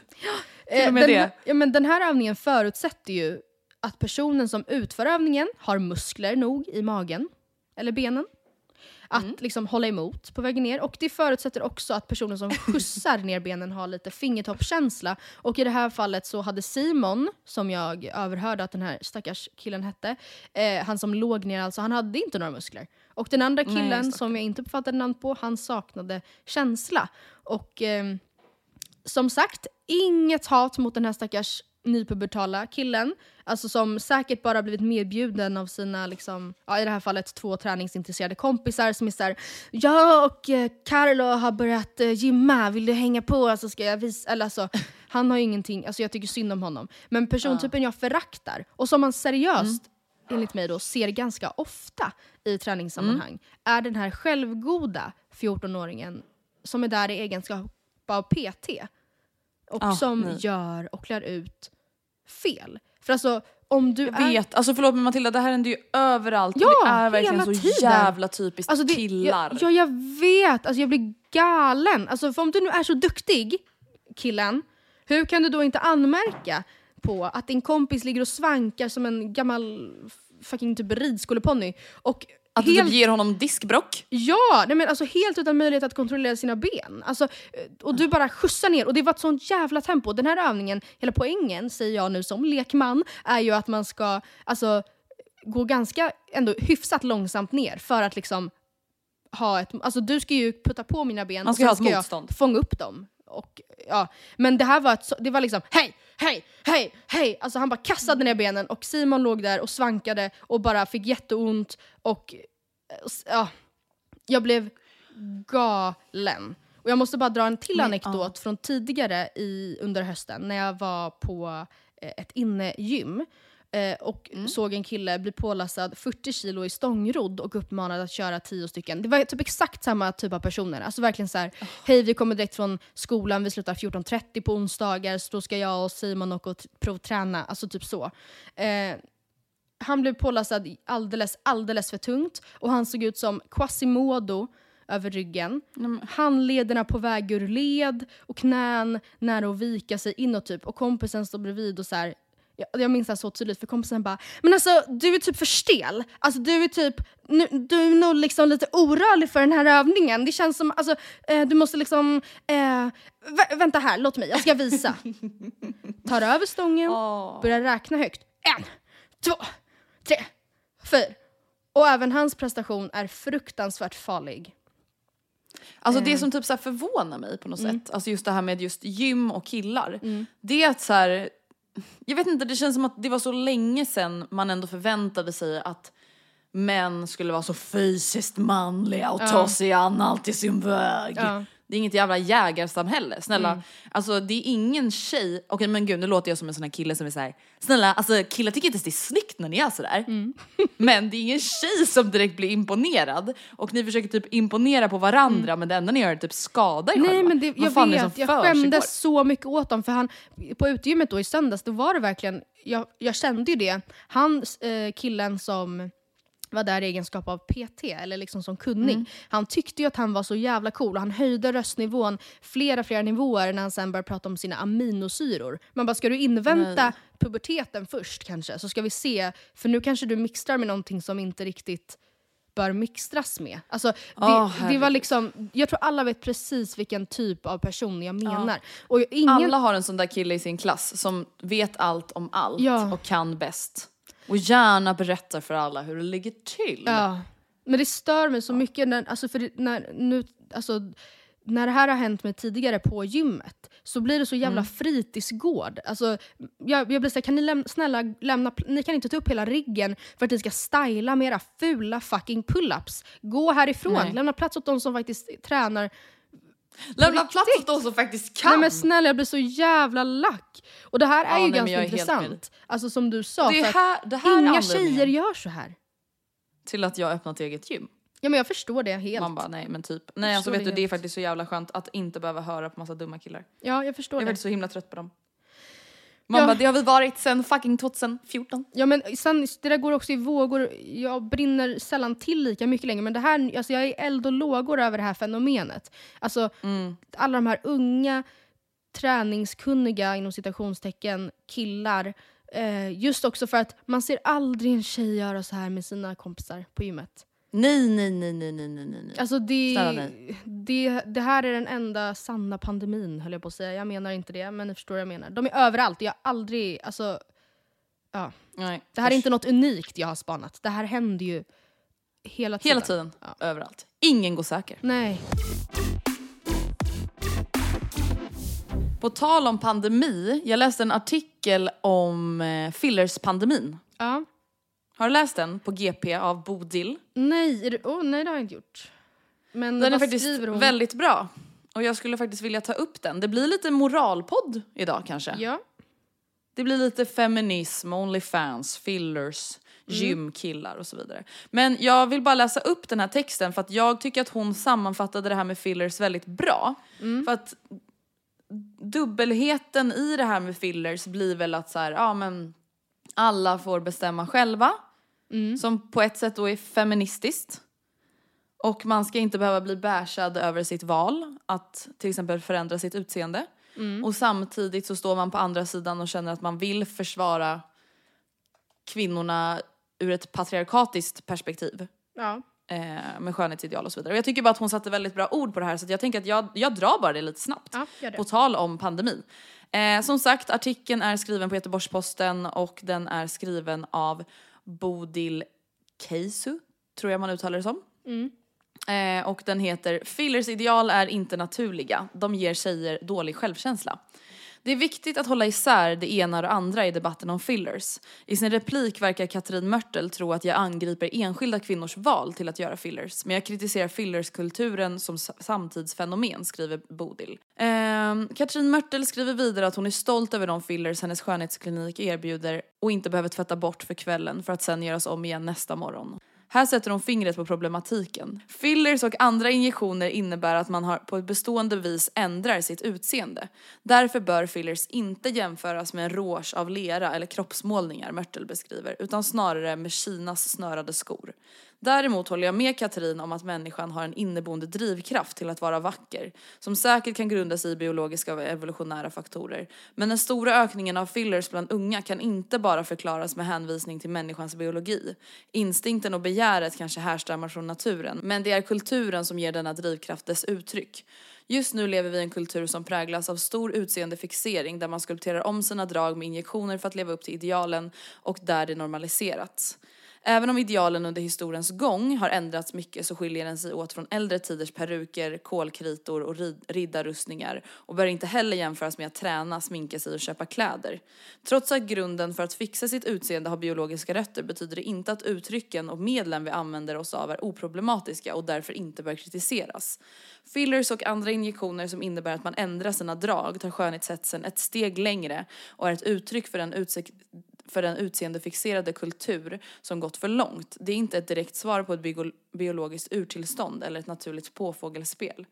Eh, den, Ja, men den här övningen förutsätter ju att personen som utför övningen har muskler nog i magen eller benen. Att Mm. liksom hålla emot på vägen ner. Och det förutsätter också att personen som skjutsar ner benen har lite fingertoppskänsla. Och i det här fallet så hade Simon, som jag överhörde att den här stackars killen hette, eh, han som låg ner alltså, han hade inte några muskler. Och den andra Nej, killen stackarn. som jag inte uppfattade namn på, han saknade känsla. Och ehm, som sagt, inget hat mot den här stackars nypubertala killen. Alltså som säkert bara blivit medbjuden av sina, liksom, ja, i det här fallet två träningsintresserade kompisar som är såhär Jag och eh, Carlo har börjat eh, gymma, vill du hänga på så ska jag visa. Eller alltså, han har ju ingenting, alltså jag tycker synd om honom. Men persontypen jag föraktar och som man seriöst enligt mig då ser ganska ofta i träningssammanhang är den här självgoda 14-åringen som är där i egenskap av PT och Ah, som nej. gör och klär ut fel. För alltså om du Jag är... vet, alltså förlåt men Matilda det här händer ju överallt Ja, det är verkligen så tiden. jävla typiskt Alltså det, killar. Ja, ja, jag vet. Alltså jag blir galen. Alltså för om du nu är så duktig, killen, hur kan du då inte anmärka på att din kompis ligger och svankar som en gammal fucking typ ridskoleponny och att du helt typ ger honom diskbrock. Ja, nej men alltså helt utan möjlighet att kontrollera sina ben. Alltså, eh, och du bara skjutsar ner och det var ett sånt jävla tempo. Den här övningen, hela poängen säger jag nu som lekman, är ju att man ska alltså, gå ganska ändå hyfsat långsamt ner för att liksom ha ett... Alltså du ska ju putta på mina ben Man och ska sen ha ett ska jag motstånd. fånga upp dem. Och, ja. Men det här var, ett, det var liksom hej, hej, hej, hej. Alltså han bara kastade ner benen och Simon låg där och svankade och bara fick jätteont och eh, ja, jag blev galen. Och jag måste bara dra en till Men, anekdot från tidigare i, under hösten när jag var på eh, ett innegym eh, och Mm. såg en kille bli pålastad 40 kilo i stångrodd och uppmanad att köra 10 stycken. Det var typ exakt samma typ av personer. Alltså verkligen så här, hej vi kommer direkt från skolan, vi slutar 14.30 på onsdagar, så då ska jag och Simon åka och provträna. Alltså typ så. Eh, han blev pålastad alldeles, alldeles för tungt och han såg ut som Quasimodo över ryggen. Handlederna på väg ur led och knän nära att vika sig inåt typ. Och kompisen står bredvid och så här. Jag, jag minns det så tydligt för kompisen bara “men alltså du är typ för stel, alltså du är typ, nu, du är nog liksom lite orörlig för den här övningen. Det känns som, alltså eh, du måste liksom, eh, vä- vänta här, låt mig, jag ska visa. Tar över stången, börjar räkna högt. En, två, tre, fyra. Och även hans prestation är fruktansvärt farlig. Alltså Eh. det som typ så förvånar mig på något Mm. sätt, alltså just det här med just gym och killar, det är att så här, jag vet inte, det känns som att det var så länge sedan man ändå förväntade sig att män skulle vara så fysiskt manliga och ta sig an allt i sin väg. Ja. Mm. Det är inget jävla jägarsamhälle, snälla. Alltså det är ingen tjej, okej men gud nu låter jag som en sån här kille som är såhär, snälla alltså killar tycker inte det är snyggt när ni är sådär. Mm. Men det är ingen tjej som direkt blir imponerad och ni försöker typ imponera på varandra men det enda ni gör är typ skada er Mm. Nej själva. men det, jag fan är det vet, jag skämdes så mycket åt dem för han, på utegymmet då i söndags, då var det verkligen, jag, jag kände ju det, han eh, killen som var där i egenskap av PT, eller liksom som kunnig. Mm. Han tyckte ju att han var så jävla cool och han höjde röstnivån flera, flera nivåer när han sen började prata om sina aminosyror. Man bara, ska du invänta Nej. puberteten först kanske? Så ska vi se, för nu kanske du mixtrar med någonting som inte riktigt bör mixtras med. Alltså, det, Åh, det var liksom, jag tror alla vet precis vilken typ av person jag menar. Och ingen, Alla har en sån där kille i sin klass som vet allt om allt Ja. och kan bäst. Och gärna berättar för alla hur det ligger till. Ja. Men det stör mig så mycket när, alltså för när, nu, alltså, när det här har hänt mig tidigare på gymmet så blir det så jävla Mm. fritidsgård. Alltså, jag, jag blir såhär, kan ni läm snälla lämna, ni kan inte ta upp hela riggen för att ni ska styla med era fula fucking pull-ups. Gå härifrån, Nej. lämna plats åt de som faktiskt tränar. Lämna plats åt de som faktiskt kan! Nej men snälla jag blir så jävla lack. Och det här är Ja, ju nej, ganska jag är helt intressant. Alltså som du sa, det, är här, det här är inga tjejer gör så här. till att jag öppnat eget gym. Ja men jag förstår det helt. Man bara nej men typ. Nej alltså vet du det det är helt. faktiskt så jävla skönt att inte behöva höra på massa dumma killar. Ja jag förstår Jag är det. faktiskt så himla trött på dem. Man Ja. bara det har vi varit sen fucking 2014. Ja men sen, det där går också i vågor. Jag brinner sällan till lika mycket längre men det här, alltså jag är eld och lågor över det här fenomenet. Alltså alla de här unga träningskunniga inom citationstecken killar. Eh, just också för att man ser aldrig en tjej göra så här med sina kompisar på gymmet. Nej nej nej nej nej nej nej. Alltså det, det, det här är den enda sanna pandemin höll jag på att säga. Jag menar inte det men ni förstår vad jag menar. De är överallt. Jag har aldrig, alltså, ja. nej. Det här är inte något unikt jag har spanat. Det här händer ju hela tiden. Hela tiden, Ja. överallt. Ingen går säker. Nej. På tal om pandemi, jag läste en artikel om eh, fillerspandemin. Ja. Har du läst den på GP av Bodil? Nej, det, oh, nej, det har jag inte gjort. Men Den är faktiskt väldigt bra. Och jag skulle faktiskt vilja ta upp den. Det blir lite moralpodd idag kanske. Ja. Det blir lite feminism, Onlyfans, fillers, Mm. gymkillar och så vidare. Men jag vill bara läsa upp den här texten för att jag tycker att hon sammanfattade det här med fillers väldigt bra. Mm. För att dubbelheten i det här med fillers blir väl att så här, ja men alla får bestämma själva. Mm. Som på ett sätt då är feministiskt. Och man ska inte behöva bli bashad över sitt val att till exempel förändra sitt utseende. Mm. Och samtidigt så står man på andra sidan och känner att man vill försvara kvinnorna ur ett patriarkatiskt perspektiv. ja. Eh, med skönhetsideal och så vidare. Och jag tycker bara att hon satte väldigt bra ord på det här så jag tänker att jag, jag drar bara det lite snabbt. Ja, det. På tal om pandemin. Eh, som sagt, artikeln är skriven på Göteborgs-Posten och den är skriven av Bodil Keisu, tror jag man uttalar det som. Eh, och den heter Fillers ideal är inte naturliga, de ger tjejer dålig självkänsla. Det är viktigt att hålla isär det ena och det andra i debatten om fillers. I sin replik verkar Katrin Mörtel tro att jag angriper enskilda kvinnors val till att göra fillers. Men jag kritiserar fillerskulturen som samtidsfenomen, skriver Bodil. Ehm, Katrin Mörtel skriver vidare att hon är stolt över de fillers hennes skönhetsklinik erbjuder och inte behöver tvätta bort för kvällen för att sen göras om igen nästa morgon. Här sätter hon fingret på problematiken. Fillers och andra injektioner innebär att man har på ett bestående vis ändrar sitt utseende. Därför bör fillers inte jämföras med en rouge av lera eller kroppsmålningar Mörtel beskriver, utan snarare med Kinas snörade skor. Däremot håller jag med Katrin om att människan har en inneboende drivkraft till att vara vacker, som säkert kan grunda sig i biologiska och evolutionära faktorer. Men den stora ökningen av fillers bland unga kan inte bara förklaras med hänvisning till människans biologi. Instinkten och begäret kanske härstammar från naturen, men det är kulturen som ger denna drivkraft dess uttryck. Just nu lever vi i en kultur som präglas av stor utseendefixering där man skulpterar om sina drag med injektioner för att leva upp till idealen och där det normaliserats. Även om idealen under historiens gång har ändrats mycket så skiljer den sig åt från äldre tiders peruker, kolkritor och rid- riddarrustningar och bör inte heller jämföras med att träna, sminka sig och köpa kläder. Trots att grunden för att fixa sitt utseende har biologiska rötter betyder det inte att uttrycken och medlen vi använder oss av är oproblematiska och därför inte bör kritiseras. Fillers och andra injektioner som innebär att man ändrar sina drag tar skönhetshetsen ett steg längre och är ett uttryck för den utsikt för den utseendefixerade kultur som gått för långt. Det är inte ett direkt svar på ett biologiskt urtillstånd eller ett naturligt påfågelspel.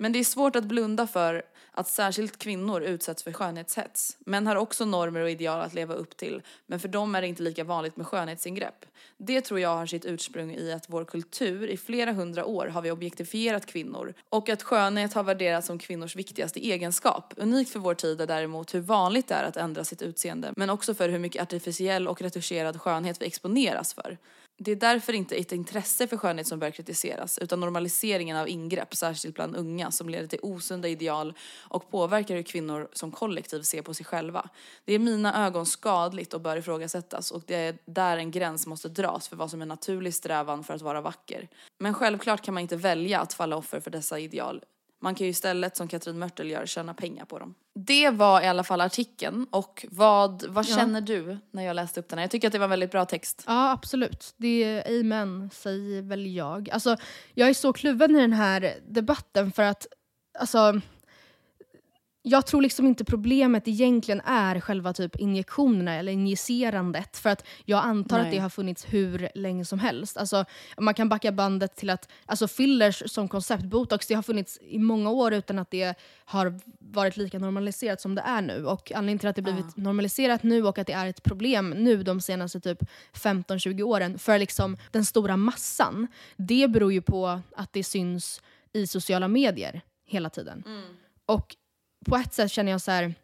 Men det är svårt att blunda för att särskilt kvinnor utsätts för skönhetshets. Män har också normer och ideal att leva upp till, men för dem är det inte lika vanligt med skönhetsingrepp. Det tror jag har sitt ursprung i att vår kultur i flera hundra år har vi objektifierat kvinnor och att skönhet har värderats som kvinnors viktigaste egenskap. Unikt för vår tid är däremot hur vanligt det är att ändra sitt utseende, men också för hur mycket artificiell och retuscherad skönhet vi exponeras för det är därför inte ett intresse för skönhet som bör kritiseras utan normaliseringen av ingrepp, särskilt bland unga, som leder till osunda ideal och påverkar hur kvinnor som kollektiv ser på sig själva. Det är i mina ögon skadligt och bör ifrågasättas och det är där en gräns måste dras för vad som är naturlig strävan för att vara vacker. Men självklart kan man inte välja att falla offer för dessa ideal man kan ju istället som Katrin Mörtel gör tjäna pengar på dem. Det var i alla fall artikeln och vad, vad känner du när jag läste upp den här? Jag tycker att det var en väldigt bra text. Ja absolut, det är amen säger väl jag. Alltså, jag är så kluven i den här debatten för att alltså, jag tror liksom inte problemet egentligen är själva typ injektionerna eller injicerandet. För att jag antar Nej. att det har funnits hur länge som helst. Alltså, man kan backa bandet till att alltså fillers som koncept, botox, det har funnits i många år utan att det har varit lika normaliserat som det är nu. Och anledningen till att det blivit uh. normaliserat nu och att det är ett problem nu de senaste typ 15-20 åren för liksom den stora massan, det beror ju på att det syns i sociala medier hela tiden. Mm. Och på ett sätt känner jag så här,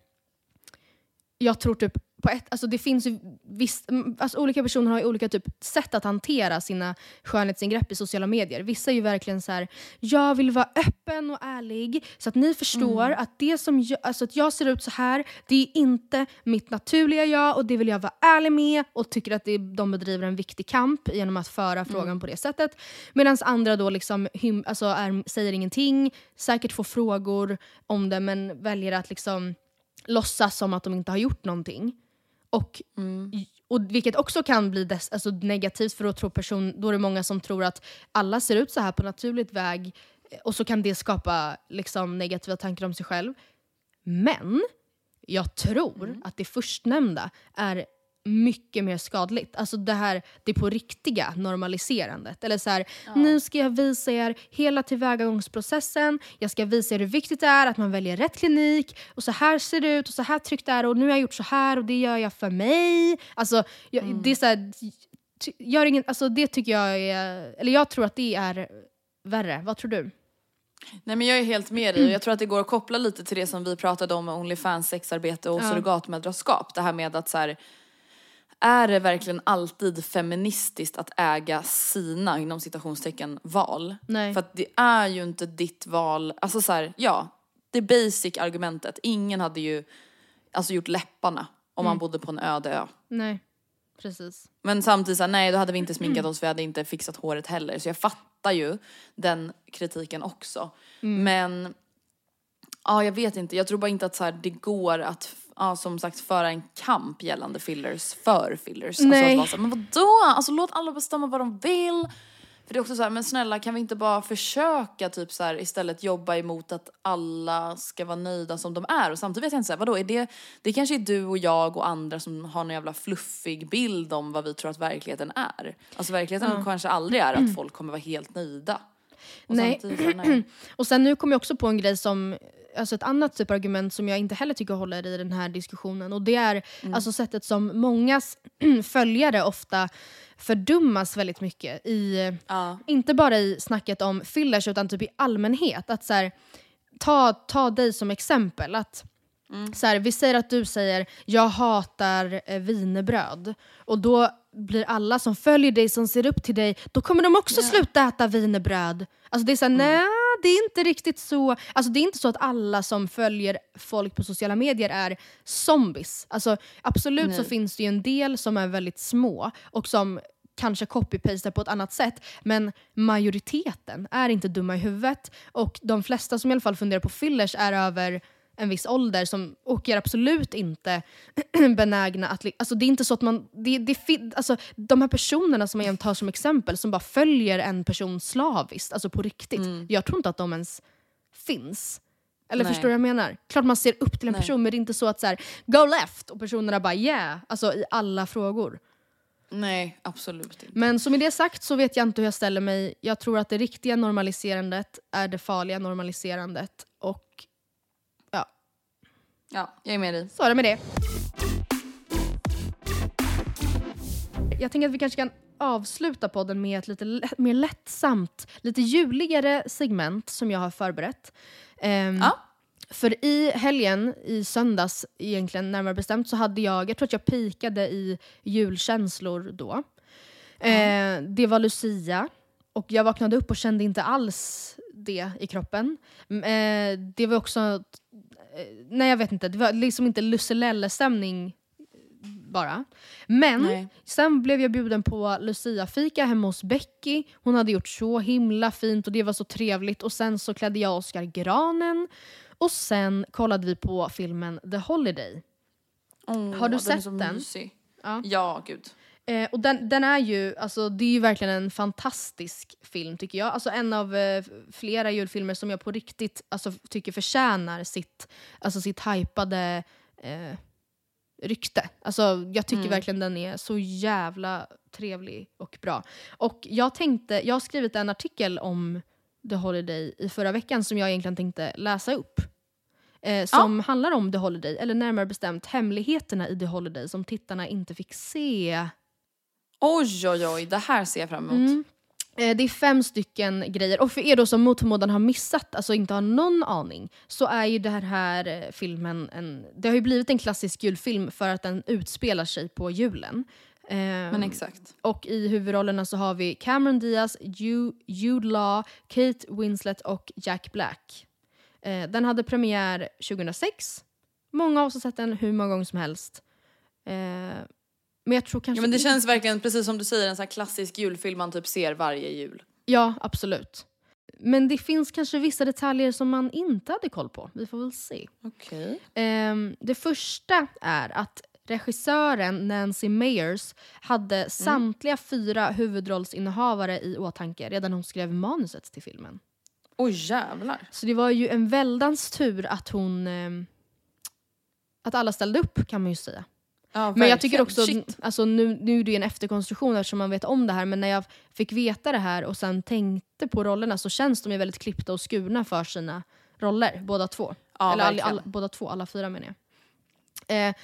jag tror typ på ett, alltså det finns ju viss, alltså olika personer har ju olika typ sätt att hantera sina skönhetsingrepp i sociala medier. Vissa är ju verkligen så här, jag vill vara öppen och ärlig så att ni förstår mm. att det som jag, alltså att jag ser ut så här, det är inte mitt naturliga jag och det vill jag vara ärlig med och tycker att det, de bedriver en viktig kamp genom att föra mm. frågan på det sättet. Medan andra då liksom hym, alltså är, säger ingenting, säkert får frågor om det men väljer att liksom låtsas som att de inte har gjort någonting. Och, mm. och vilket också kan bli des, alltså negativt för då, tror person, då är det många som tror att alla ser ut så här på naturligt väg och så kan det skapa liksom, negativa tankar om sig själv. Men jag tror mm. att det förstnämnda är mycket mer skadligt. Alltså det här det på riktiga normaliserandet. Eller så här, ja. nu ska jag visa er hela tillvägagångsprocessen, jag ska visa er hur viktigt det är att man väljer rätt klinik, och så här ser det ut, och så här tryckt är det, och nu har jag gjort så här och det gör jag för mig. Alltså, jag, mm. det är så här, gör ingen, alltså det tycker jag är, eller jag tror att det är värre. Vad tror du? Nej men jag är helt med dig och jag tror att det går att koppla lite till det som vi pratade om med Onlyfans sexarbete och ja. surrogatmödraskap. Det här med att så här, är det verkligen alltid feministiskt att äga sina, inom citationstecken, val? Nej. För att det är ju inte ditt val, alltså så här, ja, det basic argumentet. Ingen hade ju alltså gjort läpparna om mm. man bodde på en öde ö. Nej, precis. Men samtidigt så nej då hade vi inte sminkat oss, vi hade inte fixat håret heller. Så jag fattar ju den kritiken också. Mm. Men, ja jag vet inte, jag tror bara inte att så här, det går att ja, som sagt föra en kamp gällande fillers för fillers. Alltså Nej. Alltså, men vadå? Alltså låt alla bestämma vad de vill. För det är också så här, men snälla kan vi inte bara försöka typ så här, istället jobba emot att alla ska vara nöjda som de är och samtidigt vet jag inte så här, vadå är det, det kanske är du och jag och andra som har en jävla fluffig bild om vad vi tror att verkligheten är. Alltså verkligheten ja. kanske aldrig är att folk kommer vara helt nöjda. Och nej. nej. och sen nu kom jag också på en grej som alltså ett annat typ av argument som jag inte heller tycker håller i den här diskussionen. Och det är mm. alltså sättet som mångas följare ofta fördummas väldigt mycket. I, ja. Inte bara i snacket om fillers utan typ i allmänhet. Att så här, ta, ta dig som exempel. Att mm. så här, Vi säger att du säger “jag hatar eh, vinerbröd” och då blir alla som följer dig, som ser upp till dig, då kommer de också yeah. sluta äta vinerbröd. Alltså det är såhär, mm. nej det är inte riktigt så. Alltså det är inte så att alla som följer folk på sociala medier är zombies. Alltså absolut nej. så finns det ju en del som är väldigt små och som kanske copy-pastar på ett annat sätt. Men majoriteten är inte dumma i huvudet. Och de flesta som i alla fall funderar på fillers är över en viss ålder som, och är absolut inte benägna att... Alltså det är inte så att man... Det, det, alltså de här personerna som jag tar som exempel som bara följer en person slaviskt, alltså på riktigt. Mm. Jag tror inte att de ens finns. Eller Nej. förstår du vad jag menar? Klart man ser upp till en Nej. person men det är inte så att så här, go left och personerna bara yeah, alltså i alla frågor. Nej, absolut inte. Men som med det sagt så vet jag inte hur jag ställer mig. Jag tror att det riktiga normaliserandet är det farliga normaliserandet. Och Ja, jag är med dig. Så är det med det. Jag tänker att vi kanske kan avsluta podden med ett lite mer lättsamt, lite juligare segment som jag har förberett. Um, ja. För i helgen, i söndags egentligen närmare bestämt, så hade jag, jag tror att jag pikade i julkänslor då. Eh, det var Lucia. Och jag vaknade upp och kände inte alls det i kroppen. Mm, Eh, det var också... Eh, nej jag vet inte, det var liksom inte Lusselelle-stämning bara. Men Nej. sen blev jag bjuden på Lucia-fika hemma hos Becky. Hon hade gjort så himla fint och det var så trevligt. Och sen så klädde jag Oscar granen. Och sen kollade vi på filmen The Holiday. Åh, Har du den är sett den? Mysig. Ja. Ja, gud. Eh, och den, den är ju, alltså det är ju verkligen en fantastisk film tycker jag. Alltså en av eh, flera julfilmer som jag på riktigt alltså, tycker förtjänar sitt, alltså sitt hypade eh, rykte. Alltså jag tycker verkligen den är så jävla trevlig och bra. Och jag tänkte, jag har skrivit en artikel om The Holiday i förra veckan som jag egentligen tänkte läsa upp. Eh, som handlar om The Holiday, eller närmare bestämt hemligheterna i The Holiday som tittarna inte fick se. Oj, oj, oj. Det här ser jag fram emot. Mm. Eh, det är fem stycken grejer. Och för er då som mot förmodan har missat, alltså inte har någon aning, så är ju den här eh, filmen en... Det har ju blivit en klassisk julfilm för att den utspelar sig på julen. Ehm, Men exakt. och i huvudrollerna så har vi Cameron Diaz, Ju- Jude Law, Kate Winslet och Jack Black. Eh, den hade premiär 2006. Många av oss har sett den hur många gånger som helst. Eh, men jag tror kanske... Ja, men det känns verkligen precis som du säger en sån här klassisk julfilm man typ ser varje jul. Ja, absolut. Men det finns kanske vissa detaljer som man inte hade koll på. Vi får väl se. Okej. Ehm, det första är att regissören Nancy Meyers hade samtliga fyra huvudrollsinnehavare i åtanke redan hon skrev manuset till filmen. Oj jävlar. Så det var ju en väldans tur att hon... ehm, att alla ställde upp kan man ju säga. Ja, Men jag tycker också, Shit. alltså nu, nu är det en efterkonstruktion eftersom man vet om det här, men när jag fick veta det här och sen tänkte på rollerna så känns de ju väldigt klippta och skurna för sina roller, båda två. Ja, Eller all, all, båda två, alla fyra menar jag. Eh,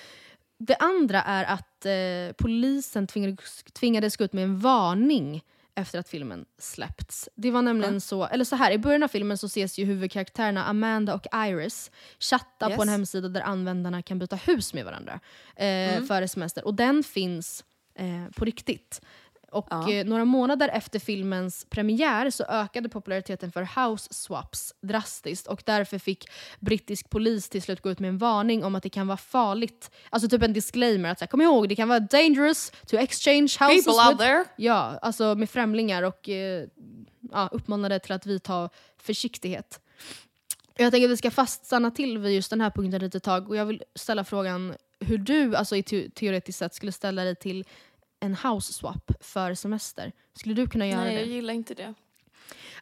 det andra är att eh, polisen tvingades, tvingades gå ut med en varning efter att filmen släppts. Det var nämligen så, eller så här, i början av filmen så ses ju huvudkaraktärerna Amanda och Iris chatta Yes. på en hemsida där användarna kan byta hus med varandra eh, Mm. före semester. Och den finns eh, på riktigt. Och Ja. eh, några månader efter filmens premiär så ökade populariteten för house swaps drastiskt och därför fick brittisk polis till slut gå ut med en varning om att det kan vara farligt. Alltså typ en disclaimer att så här, kom ihåg det kan vara dangerous to exchange houses People out with there. Ja, alltså med främlingar och eh, ja, uppmanade till att vidta försiktighet. Jag tänker att vi ska faststanna till vid just den här punkten ett litet tag och jag vill ställa frågan hur du, alltså i te teoretiskt sett, skulle ställa dig till en house swap för semester. Skulle du kunna göra Nej, jag det? gillar inte det.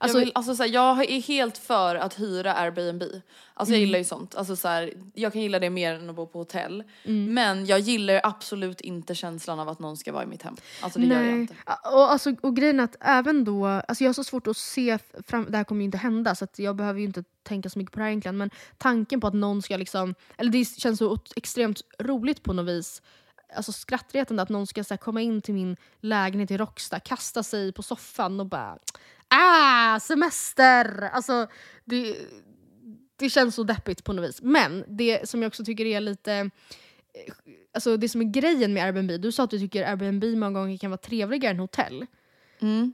Alltså, jag, vill, alltså, så här, jag är helt för att hyra Airbnb. Alltså jag gillar ju sånt. Alltså, så här, jag kan gilla det mer än att bo på hotell. Men jag gillar absolut inte känslan av att någon ska vara i mitt hem. Alltså det gör jag inte. Och, alltså, och grejen är att även då, alltså jag har så svårt att se fram, det här kommer ju inte hända så jag behöver ju inte tänka så mycket på det här egentligen men tanken på att någon ska liksom, eller det känns så extremt roligt på något vis Alltså skrattretande att någon ska så här, komma in till min lägenhet i Råcksta, kasta sig på soffan och bara ah, semester! Alltså det, det känns så deppigt på något vis. Men det som jag också tycker är lite eh, Alltså det som är grejen med Airbnb, du sa att du tycker Airbnb många gånger kan vara trevligare än hotell. Mm.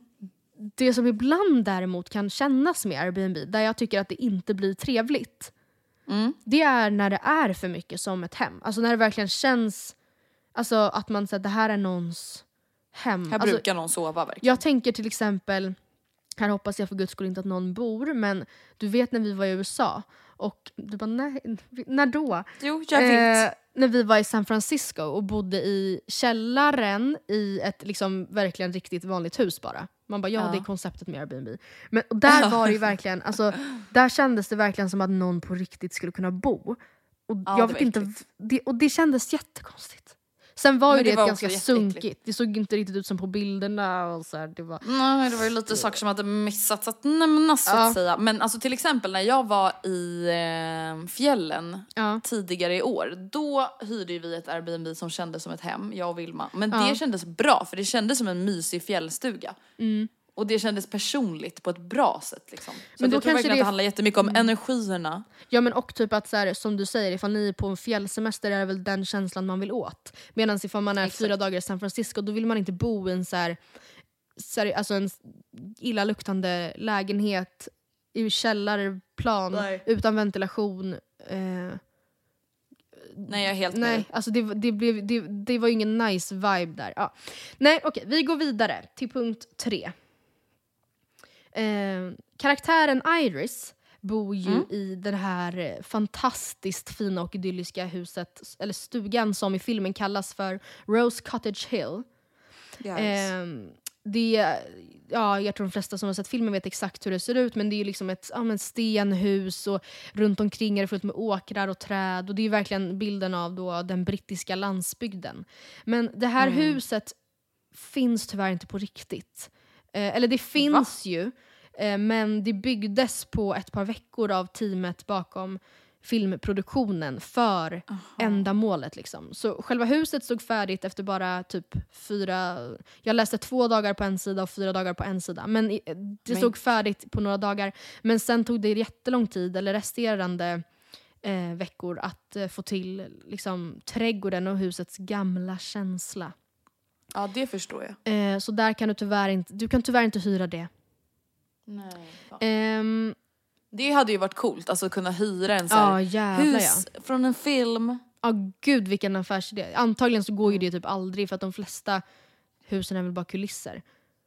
Det som ibland däremot kan kännas med Airbnb, där jag tycker att det inte blir trevligt, Mm. det är när det är för mycket som ett hem. Alltså när det verkligen känns alltså, att man säger det här är någons hem. Här alltså, brukar någon sova verkligen. jag tänker till exempel, här hoppas jag för guds skull inte att någon bor, men du vet när vi var i USA och du bara nej, när då? Jo, jag vet. Eh, när vi var i San Francisco och bodde i källaren i ett liksom verkligen riktigt vanligt hus bara. Man bara ja, Ja. det är konceptet med Airbnb. Men där var det ju verkligen, alltså, där kändes det verkligen som att någon på riktigt skulle kunna bo. Och, Ja, jag vet inte, det, och det kändes jättekonstigt. Sen var Men ju det det, var ett ganska sunkigt, det såg inte riktigt ut som på bilderna. Och så här, det var, Nej, det var ju lite saker som hade missats att nämnas så Ja. att säga. Men alltså till exempel när jag var i eh, fjällen ja. tidigare i år, då hyrde vi ett Airbnb som kändes som ett hem, jag och Vilma. Men Ja. det kändes bra för det kändes som en mysig fjällstuga. Mm. Och det kändes personligt på ett bra sätt liksom. Så Men då jag tror kanske det- att det handlar jättemycket om energierna. Ja men och typ att så här, som du säger, ifall ni är på en fjällsemester är det väl den känslan man vill åt. Medan ifall man är fyra dagar i San Francisco då vill man inte bo i en så här, så här, alltså en illaluktande lägenhet i källarplan Nej. utan ventilation. Eh, Nej jag är helt med nej, dig. alltså det, det, blev, det, det var ju ingen nice vibe där. Ja. Nej okej, vi går vidare till punkt tre. Eh, karaktären Iris bor ju Mm. i det här eh, fantastiskt fina och idylliska huset, eller stugan som i filmen kallas för Rose Cottage Hill. Ehm, det, ja, jag tror de flesta som har sett filmen vet exakt hur det ser ut men det är liksom ett ja, men stenhus och runt omkring är det fullt med åkrar och träd och det är verkligen bilden av då den brittiska landsbygden. Men det här huset finns tyvärr inte på riktigt. Eh, eller det finns ju eh, men det byggdes på ett par veckor av teamet bakom filmproduktionen för ändamålet. Liksom. Så själva huset stod färdigt efter bara typ fyra... Jag läste två dagar på en sida och fyra dagar på en sida. Men i- det Men- stod färdigt på några dagar. Men sen tog det jättelång tid, eller resterande eh, veckor, att eh, få till liksom, trädgården och husets gamla känsla. Ja det förstår jag. Eh, så där kan du tyvärr inte, du kan tyvärr inte hyra det. Nej. Ehm, Det hade ju varit coolt, alltså kunna hyra en så Ja här jävlar hus från en film. ja. Ja gud vilken affärsidé. Antagligen så går ju det typ aldrig för att de flesta husen är väl bara kulisser.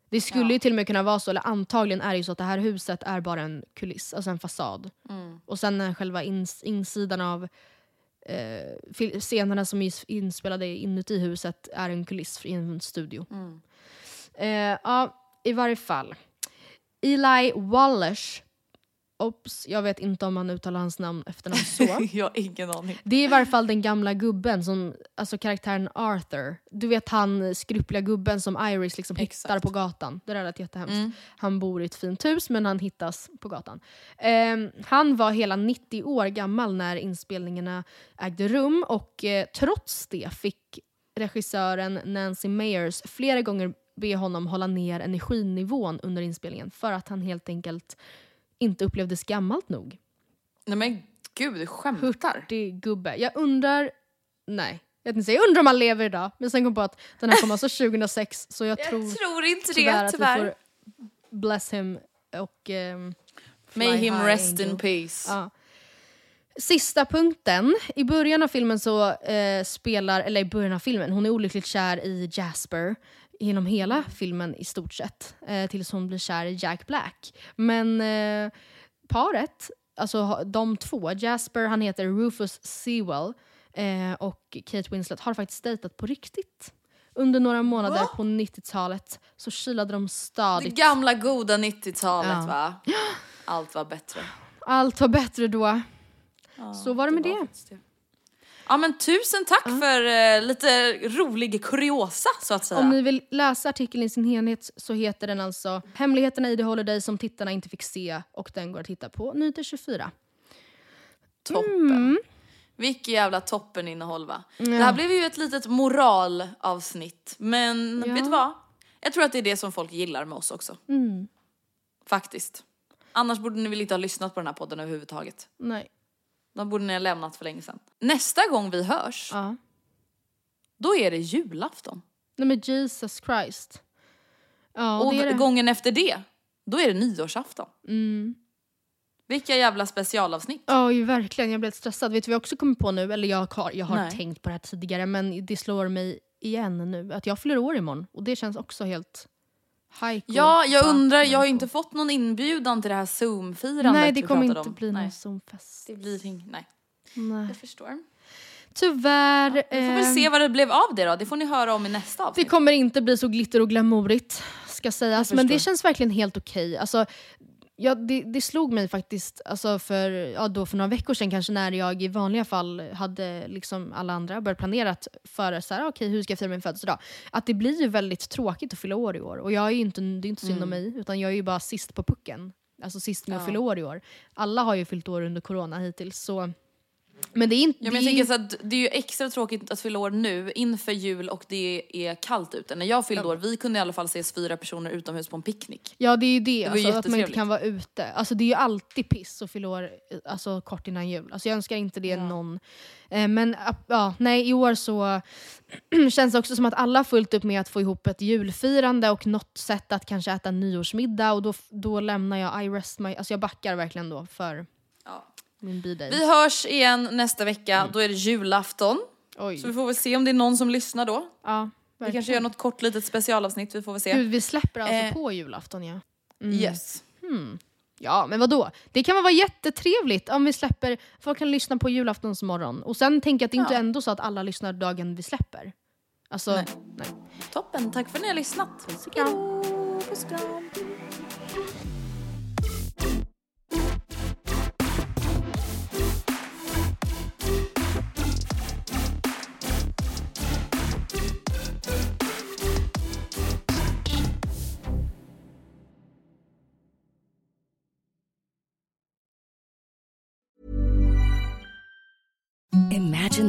Det skulle Ja. ju till och med kunna vara så, eller antagligen är det ju så att det här huset är bara en kuliss, alltså en fasad. Mm. Och sen är själva ins insidan av eh, scenerna som är inspelade inuti huset är en kuliss i en studio. Mm. Eh, ja, i varje fall. Eli Wallace, Ops, jag vet inte om man uttalar hans namn efternamn så. jag har ingen aning. Det är i varje fall den gamla gubben, som, alltså karaktären Arthur. Du vet han skrupliga gubben som Iris liksom hittar på gatan. Det där lät jättehemskt. Mm. Han bor i ett fint hus men han hittas på gatan. Ehm, han var hela 90 år gammal när inspelningarna ägde rum och eh, trots det fick regissören Nancy Meyers flera gånger be honom hålla ner energinivån under inspelningen för att han helt enkelt inte upplevdes gammalt nog. Nej men gud, du skämtar. Hurtig gubbe. Jag undrar... Nej. Jag, inte, jag undrar om han lever idag. Men sen kom jag på att den här kom alltså 2006 så jag, Jag tror tror inte tyvärr det, att tyvärr. vi får bless him och... fly May him rest angel. in peace. Ja. Sista punkten. I början av filmen så eh, spelar, eller i början av filmen, hon är olyckligt kär i Jasper genom hela filmen i stort sett. Eh, tills hon blir kär i Jack Black. Men eh, paret, alltså de två, Jasper han heter Rufus Sewell eh, och Kate Winslet har faktiskt dejtat på riktigt. Under några månader Va? på 90-talet så kilade de Det stadigt. gamla goda 90-talet Ja. va? Allt var bättre. Allt var bättre då. Ja, Så var det med det. faktiskt Ja men tusen tack för eh, lite rolig kuriosa så att säga. Om ni vill läsa artikeln i sin helhet så heter den alltså Hemligheterna i The Holiday som tittarna inte fick se och den går att hitta på Nyheter 24. Toppen. Mm. Vilket jävla toppeninnehåll va? Det här blev ju ett litet moralavsnitt men Ja. vet du vad? Jag tror att det är det som folk gillar med oss också. Mm. Faktiskt. Annars borde ni väl inte ha lyssnat på den här podden överhuvudtaget. Nej. Då borde ni ha lämnat för länge sedan. Nästa gång vi hörs, Ja. då är det julafton. Nej men Jesus Christ. Ja, Och det är det. gången efter det, då är det nyårsafton. Mm. Vilka jävla specialavsnitt. Ja, ju verkligen. Jag blev lite stressad. Vet du vad jag också kommer på nu? Eller jag har, jag har Nej. tänkt på det här tidigare men det slår mig igen nu. Att jag fyller år imorgon och det känns också helt hajko. Ja, jag undrar, jag har ju inte fått någon inbjudan till det här zoom-firandet Nej, det kommer inte om. bli någon Zoom-fest. Det blir ing- nej. Nej. Jag förstår. Tyvärr. Vi får väl ehm, se vad det blev av det då, det får ni höra om i nästa Det avsnitt. kommer inte bli så glitter och glamourigt, ska sägas. Men det känns verkligen helt okej. Alltså, ja, det, det slog mig faktiskt alltså för, ja, då för några veckor sedan kanske när jag i vanliga fall hade liksom alla andra börjat planera för så här, okej, hur ska jag fira min födelsedag. Att det blir ju väldigt tråkigt att fylla år i år. Och jag är ju inte, det är inte synd om mig, utan jag är ju bara sist på pucken. Alltså sist med att Ja. fylla år i år. Alla har ju fyllt år under corona hittills. Så Men det är inte... Ja, men jag det tänker så att det är ju extra tråkigt att fylla år nu inför jul och det är kallt ute. När jag fyllde år, vi kunde i alla fall ses fyra personer utomhus på en picknick. Ja det är ju det, ju alltså, att man inte kan vara ute. Alltså det är ju alltid piss att fylla år alltså, kort innan jul. Alltså, jag önskar inte det någon. Eh, men ja, nej, i år så känns det också som att alla har fullt upp med att få ihop ett julfirande och något sätt att kanske äta nyårsmiddag och då, då lämnar jag I rest my, alltså jag backar verkligen då för Ja. Min. Vi hörs igen nästa vecka, då är det julafton. Oj. Så vi får väl se om det är någon som lyssnar då. ja, Vi kanske gör något kort litet specialavsnitt, vi får väl se. Gud, vi släpper alltså Eh. på julafton ja. Yes. Ja, men vad då? Det kan väl vara jättetrevligt om vi släpper, folk kan lyssna på julaftonsmorgon. Och sen tänker jag att det inte Ja. är ändå så att alla lyssnar dagen vi släpper. Alltså, Nej. nej. Toppen, tack för att ni har lyssnat. Puss och kram. Puss och kram.